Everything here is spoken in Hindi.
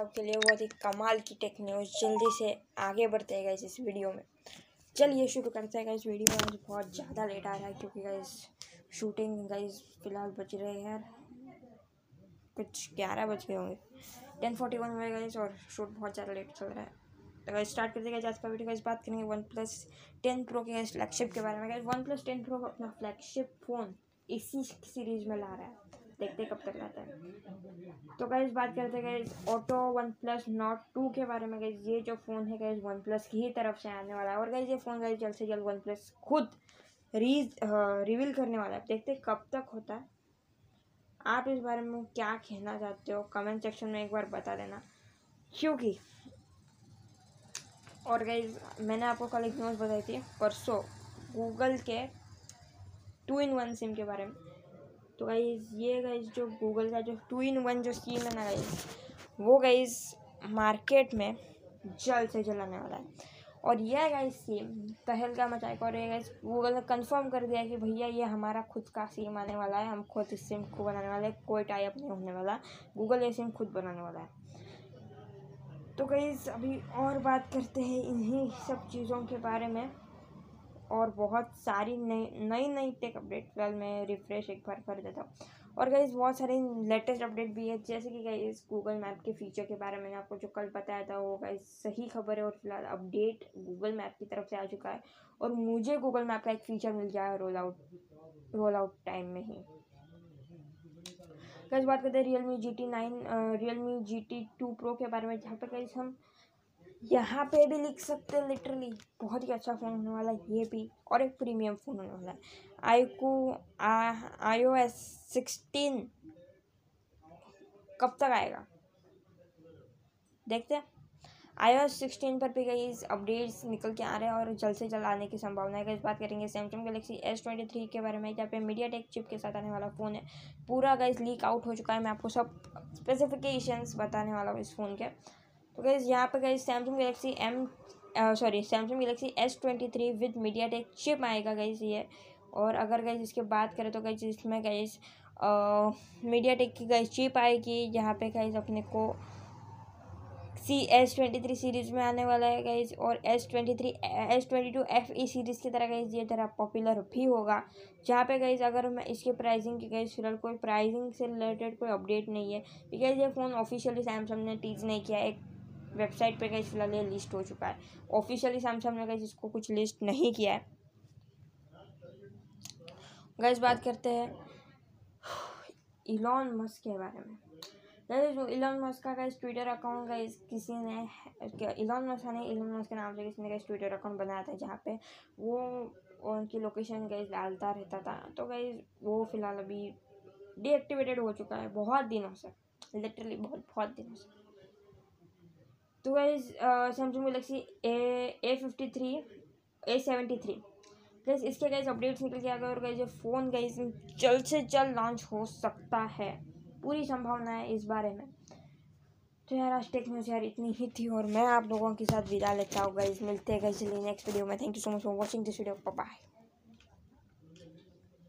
आपके लिए बहुत ही कमाल की टेक न्यूज़ जल्दी से आगे बढ़ते हैं गाइस इस वीडियो में। चलिए शुरू करते हैं गाइस वीडियो आज बहुत ज़्यादा लेट आ रहा है क्योंकि गाइस शूटिंग गाइस फ़िलहाल बज रहे हैं यार। कुछ ग्यारह बज गए होंगे। टेन फोर्टी वन हुए गाइस और शूट बहुत ज़्यादा लेट चल रहा है। तो गाइस स्टार्ट करते हैं आज का वीडियो गाइस बात करेंगे वन प्लस टेन प्रो के गाइस फ्लैगशिप के बारे में। Guys OnePlus ten pro अपना फ्लैगशिप फ़ोन इसी सीरीज़ में ला रहा है। देखते कब तक लाता है। गाइज़ बात करते हैं guys auto OnePlus Nord two के बारे में गाइज़ ये जो फ़ोन है गाइज़ वन प्लस की ही तरफ़ से आने वाला है। और गाइज़ ये फ़ोन गाइज़ जल्द से जल्द वन प्लस खुद रीज रिवील करने वाला है। देखते कब तक होता है। आप इस बारे में क्या कहना चाहते हो? कमेंट सेक्शन में एक बार बता देना। क्योंकि, और गाइज़ मैंने आपको कल एक न्यूज़ बताई थी, परसों गूगल के टू इन वन सिम के बारे में। तो गाइज़ ये गाइज़ जो गूगल का जो टू इन वन जो स्कीम है ना गाइज़ वो गाइज़ मार्केट में जल्द से जल्द आने वाला है। और यह गाइज़ सीम तहल का मचाएगा और ये गाइज़ गूगल ने कंफर्म कर दिया कि भैया ये हमारा खुद का सीम आने वाला है, हम खुद इस सिम को बनाने वाले हैं, कोई टाइप नहीं होने वाला गूगल ये सिम खुद बनाने वाला है। तो गाइज़ अभी और बात करते हैं इन्हीं सब चीज़ों के बारे में। और बहुत सारी नई नई नई टेक अपडेट फ़िलहाल मैं रिफ़्रेश एक बार कर देता हूँ। और गाइज़ बहुत सारे लेटेस्ट अपडेट भी है, जैसे कि गाइज़ गूगल मैप के फीचर के बारे में आपको जो कल बताया था, वो गाइज़ सही खबर है और फ़िलहाल अपडेट गूगल मैप की तरफ़ से आ चुका है। और मुझे गूगल मैप का एक फ़ीचर मिल जाए roll out roll out time में ही। गाइज़ बात करते हैं Realme G T nine Realme G T two pro के बारे में, जहाँ पर गाइज़ हम यहाँ पे भी लिख सकते हैं लिटरली बहुत ही अच्छा फ़ोन होने वाला है, ये भी। और एक प्रीमियम फ़ोन होने वाला है। आई को आई ओ एस सिक्सटीन कब तक आएगा? देखते हैं। आई ओ एस सिक्सटीन पर भी कई अपडेट्स निकल के आ रहे हैं और जल्द से जल्द आने की संभावना है। इस बात करेंगे Samsung Galaxy S twenty three के बारे में, जहाँ पे मीडिया टेक चिप के साथ आने वाला फ़ोन है। पूरा गाइस लीक आउट हो चुका है। मैं आपको सब स्पेसिफिकेशंस बताने वाला हूँ इस फ़ोन के। तो गैस यहाँ पे गई Samsung Galaxy M sorry Samsung Galaxy S twenty three with MediaTek chip आएगा गई ये। और अगर गई इसके बात करें तो गई इसमें गई मीडिया टेक की गई चिप आएगी, यहाँ पे गई अपने को सी एस ट्वेंटी थ्री सीरीज़ में आने वाला है गाइज़ और S twenty three S twenty two F E series की तरह गाइज़ ये तरह पॉपुलर भी होगा। जहाँ पे गाइज़ अगर मैं इसके प्राइसिंग की गाइज़ फ़िलहाल कोई प्राइसिंग से रिलेटेड कोई अपडेट नहीं है बिकॉज़ ये फ़ोन ऑफिशियली सैमसंग ने टीज नहीं किया एक वेबसाइट पे फ़िलहाल ये लिस्ट हो चुका है। ऑफिशियली सैमसंग ने गई इसको कुछ लिस्ट नहीं किया है। गैस बात करते हैं इलॉन मस्क के बारे में। गैस जो इलॉन मस्क का गैस ट्विटर अकाउंट गैस किसी ने इलॉन मस्क ने इलॉन मस्क के नाम से किसी ने गैस ट्विटर अकाउंट बनाया था जहाँ पे वो उनकी लोकेशन गैस डालता रहता था। तो गैस वो फ़िलहाल अभी डीएक्टिवेटेड हो चुका है बहुत दिनों से। लिटरली बहुत बहुत दिनों से। तो guys Samsung Galaxy A A fifty three A seventy three guys इसके गाइज़ अपडेट्स निकल के आ गए और गाइज़ ये फ़ोन गाइज़ जल्द से जल्द लॉन्च हो सकता है। पूरी संभावना है इस बारे में। तो यार आज टेक न्यूज़ यार इतनी ही थी और मैं आप लोगों के साथ विदा लेता हूँ गाइज़ मिलते हैं गाइज़ नेक्स्ट वीडियो में। Thank you so much for watching this video bye